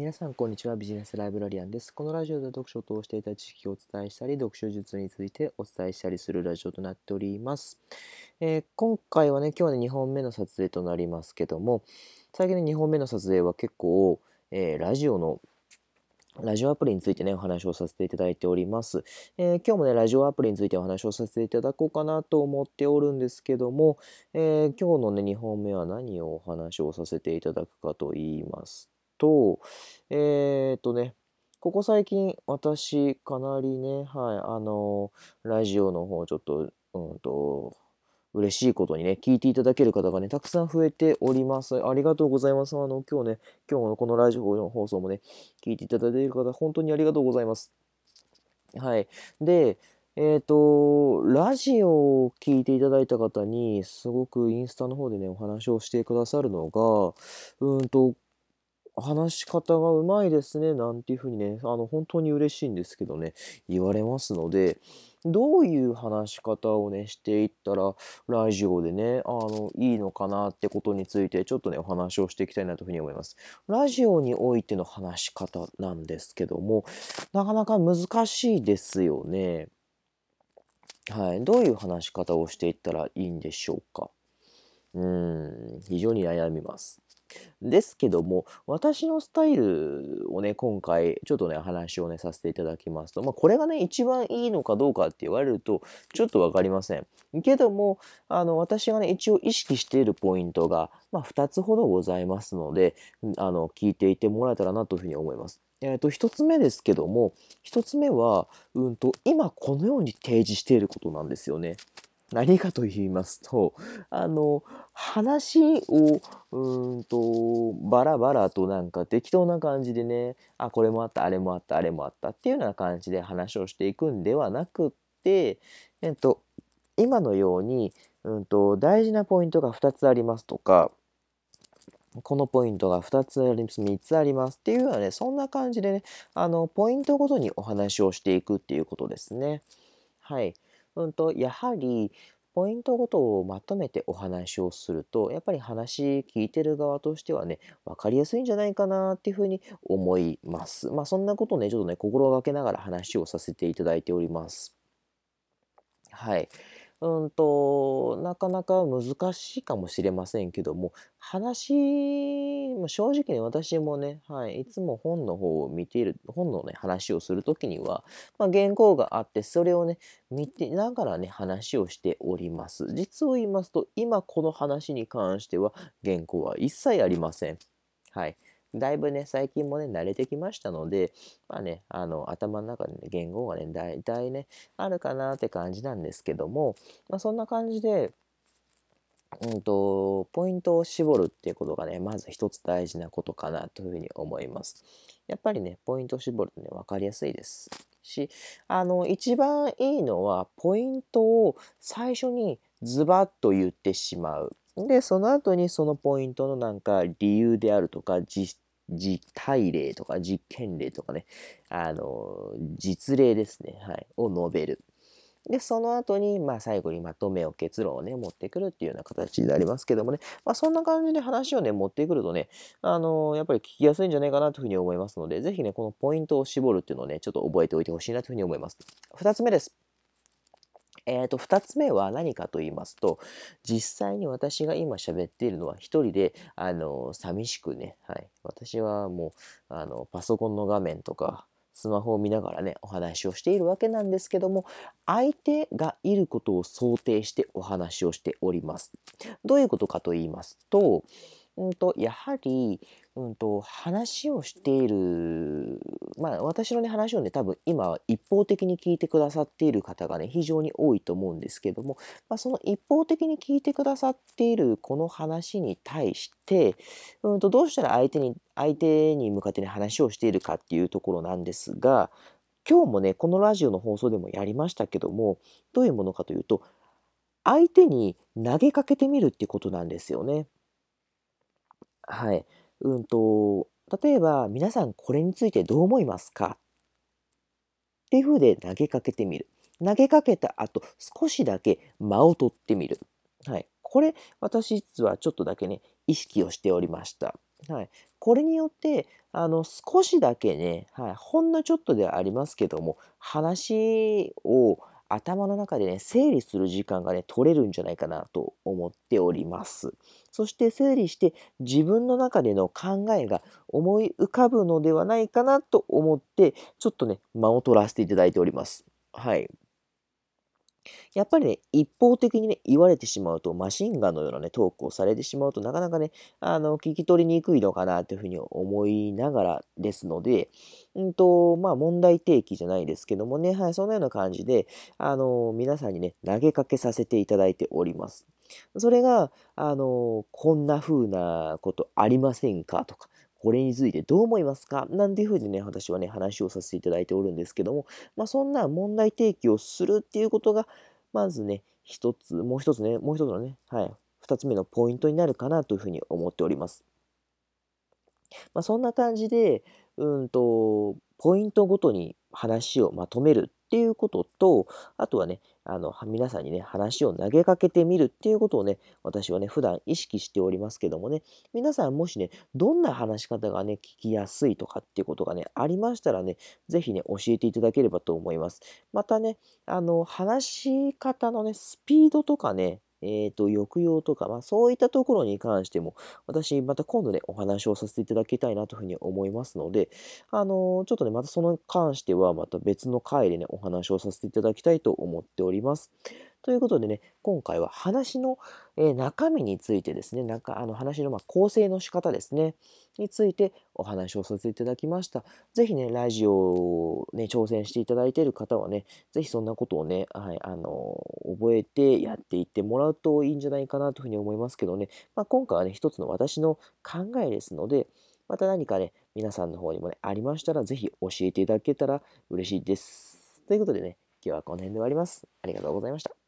皆さん、こんにちは。ビジネスライブラリアンです。このラジオで読書を通していた知識をお伝えしたり、読書術についてお伝えしたりするラジオとなっております。えー、今回はね、今日はね、2本目の撮影となりますけども、最近の2本目の撮影は結構、えー、ラジオのラジオアプリについてね、お話をさせていただいております。えー、今日もね、ラジオアプリについてお話をさせていただこうかなと思っておるんですけども、え、今日のね、2本目は何をお話をさせていただくかと言いますと、えっ、ー、とね、ここ最近、私、かなりね、はい、あのラジオの方、ちょっと、うんと、嬉しいことにね、聞いていただける方がね、たくさん増えております。ありがとうございます。あの、今日ね、今日のこのラジオの放送もね、聞いていただいている方、本当にありがとうございます。はい。で、えっ、ー、と、ラジオを聞いていただいた方に、すごくインスタの方でね、お話をしてくださるのが、うんと、話し方がうまいですね、なんていうふうにね、あの、本当に嬉しいんですけどね、言われますので、どういう話し方をね、していったら、ラジオでね、あの、いいのかなってことについて、ちょっとね、お話をしていきたいなというふうに思います。ラジオにおいての話し方なんですけども、なかなか難しいですよね。はい。どういう話し方をしていったらいいんでしょうか。うん、非常に悩みます。ですけども、私のスタイルをね、今回、ちょっとね、話をね、させていただきますと、まあ、これがね、一番いいのかどうかって言われると、ちょっとわかりません。けども、あの、私がね、一応意識しているポイントが、まあ、2つほどございますので、あの、聞いていてもらえたらなというふうに思います。えっ、ー、と、一つ目ですけども、一つ目は、うんと、今このように提示していることなんですよね。何かと言いますと、あの、話を、うんと、バラバラとなんか適当な感じでね、あ、これもあった、あれもあった、あれもあったっていうような感じで話をしていくんではなくって、えっと、今のように、うんと、大事なポイントが2つありますとか、このポイントが2つあります、3つありますっていうようなね、そんな感じでね、あの、ポイントごとにお話をしていくっていうことですね。はい。うんと、やはり、ポイントごとをまとめてお話をすると、やっぱり話聞いてる側としてはね、分かりやすいんじゃないかなっていうふうに思います。まあそんなことをね、ちょっとね、心がけながら話をさせていただいております。はい。うんと、なかなか難しいかもしれませんけども、話も、正直に私もね、はい、いつも本の方を見ている、本のね、話をするときには、まあ、原稿があって、それをね、見てながらね、話をしております。実を言いますと、今この話に関しては、原稿は一切ありません。はい。だいぶね、最近もね、慣れてきましたので、まあね、あの、頭の中でね、言語がね、大体ね、あるかなって感じなんですけども、まあ、そんな感じで、うんと、ポイントを絞るっていうことがね、まず一つ大事なことかなというふうに思います。やっぱりね、ポイントを絞るとね、分かりやすいです。し、あの、一番いいのは、ポイントを最初にズバッと言ってしまう。で、その後にそのポイントのなんか理由であるとか、実実体例とか実験例とかね、あの、実例ですね、はい、を述べる。で、その後に、まあ、最後にまとめを結論をね、持ってくるっていうような形になりますけどもね、まあ、そんな感じで話をね、持ってくるとね、あのー、やっぱり聞きやすいんじゃないかなというふうに思いますので、ぜひね、このポイントを絞るっていうのをね、ちょっと覚えておいてほしいなというふうに思います。二つ目です。えーと、2つ目は何かと言いますと、実際に私が今喋っているのは一人で、あの、寂しくね、はい。私はもう、あの、パソコンの画面とか、スマホを見ながらね、お話をしているわけなんですけども、相手がいることを想定してお話をしております。どういうことかと言いますと、うんと、やはり、うんと、話をしている、まあ、私のね、話をね、多分今、一方的に聞いてくださっている方がね、非常に多いと思うんですけども、まあ、その一方的に聞いてくださっているこの話に対して、うんと、どうしたら相手に、相手に向かってね、話をしているかっていうところなんですが、今日もね、このラジオの放送でもやりましたけども、どういうものかというと、相手に投げかけてみるってことなんですよね。はい。うんと、例えば、皆さんこれについてどう思いますか？っていうふうで投げかけてみる。投げかけた後、少しだけ間を取ってみる。はい。これ、私実はちょっとだけね、意識をしておりました。はい。これによって、あの、少しだけね、はい、ほんのちょっとではありますけども、話を頭の中でね、整理する時間がね、取れるんじゃないかなと思っております。そして整理して自分の中での考えが思い浮かぶのではないかなと思って、ちょっとね、間を取らせていただいております。はい。やっぱりね、一方的にね、言われてしまうと、マシンガンのようなね、トークをされてしまうとなかなかね、あの、聞き取りにくいのかなというふうに思いながらですので、うんと、まあ、問題提起じゃないですけどもね、はい、そのような感じで、あの、皆さんにね、投げかけさせていただいております。それが、あの、こんな風なことありませんか？とか、これについてどう思いますか？なんていうふうにね、私はね、話をさせていただいておるんですけども、まあ、そんな問題提起をするっていうことが、まずね、一つ、もう一つね、もう一つのね、はい、二つ目のポイントになるかなというふうに思っております。まあ、そんな感じで、うんと、ポイントごとに話をまとめるっていうことと、あとはね、あの、皆さんにね、話を投げかけてみるっていうことをね、私はね、普段意識しておりますけどもね、皆さんもしね、どんな話し方がね、聞きやすいとかっていうことがね、ありましたらね、是非ね、教えていただければと思います。またね、あの、話し方のね、スピードとかね、えっ、ー、と、抑揚とか、まあそういったところに関しても、私また今度ね、お話をさせていただきたいなというふうに思いますので、あのー、ちょっとね、またその関してはまた別の回でね、お話をさせていただきたいと思っております。ということでね、今回は話の、え、中身についてですね、なんかあの話のま構成の仕方ですね、についてお話をさせていただきました。ぜひね、ラジオをね、挑戦していただいている方はね、ぜひそんなことをね、はい、あの覚えてやっていってもらうといいんじゃないかなというふうに思いますけどね、まあ、今回はね、一つの私の考えですので、また何かね、皆さんの方にもね、ありましたら、ぜひ教えていただけたら嬉しいです。ということでね、今日はこの辺で終わります。ありがとうございました。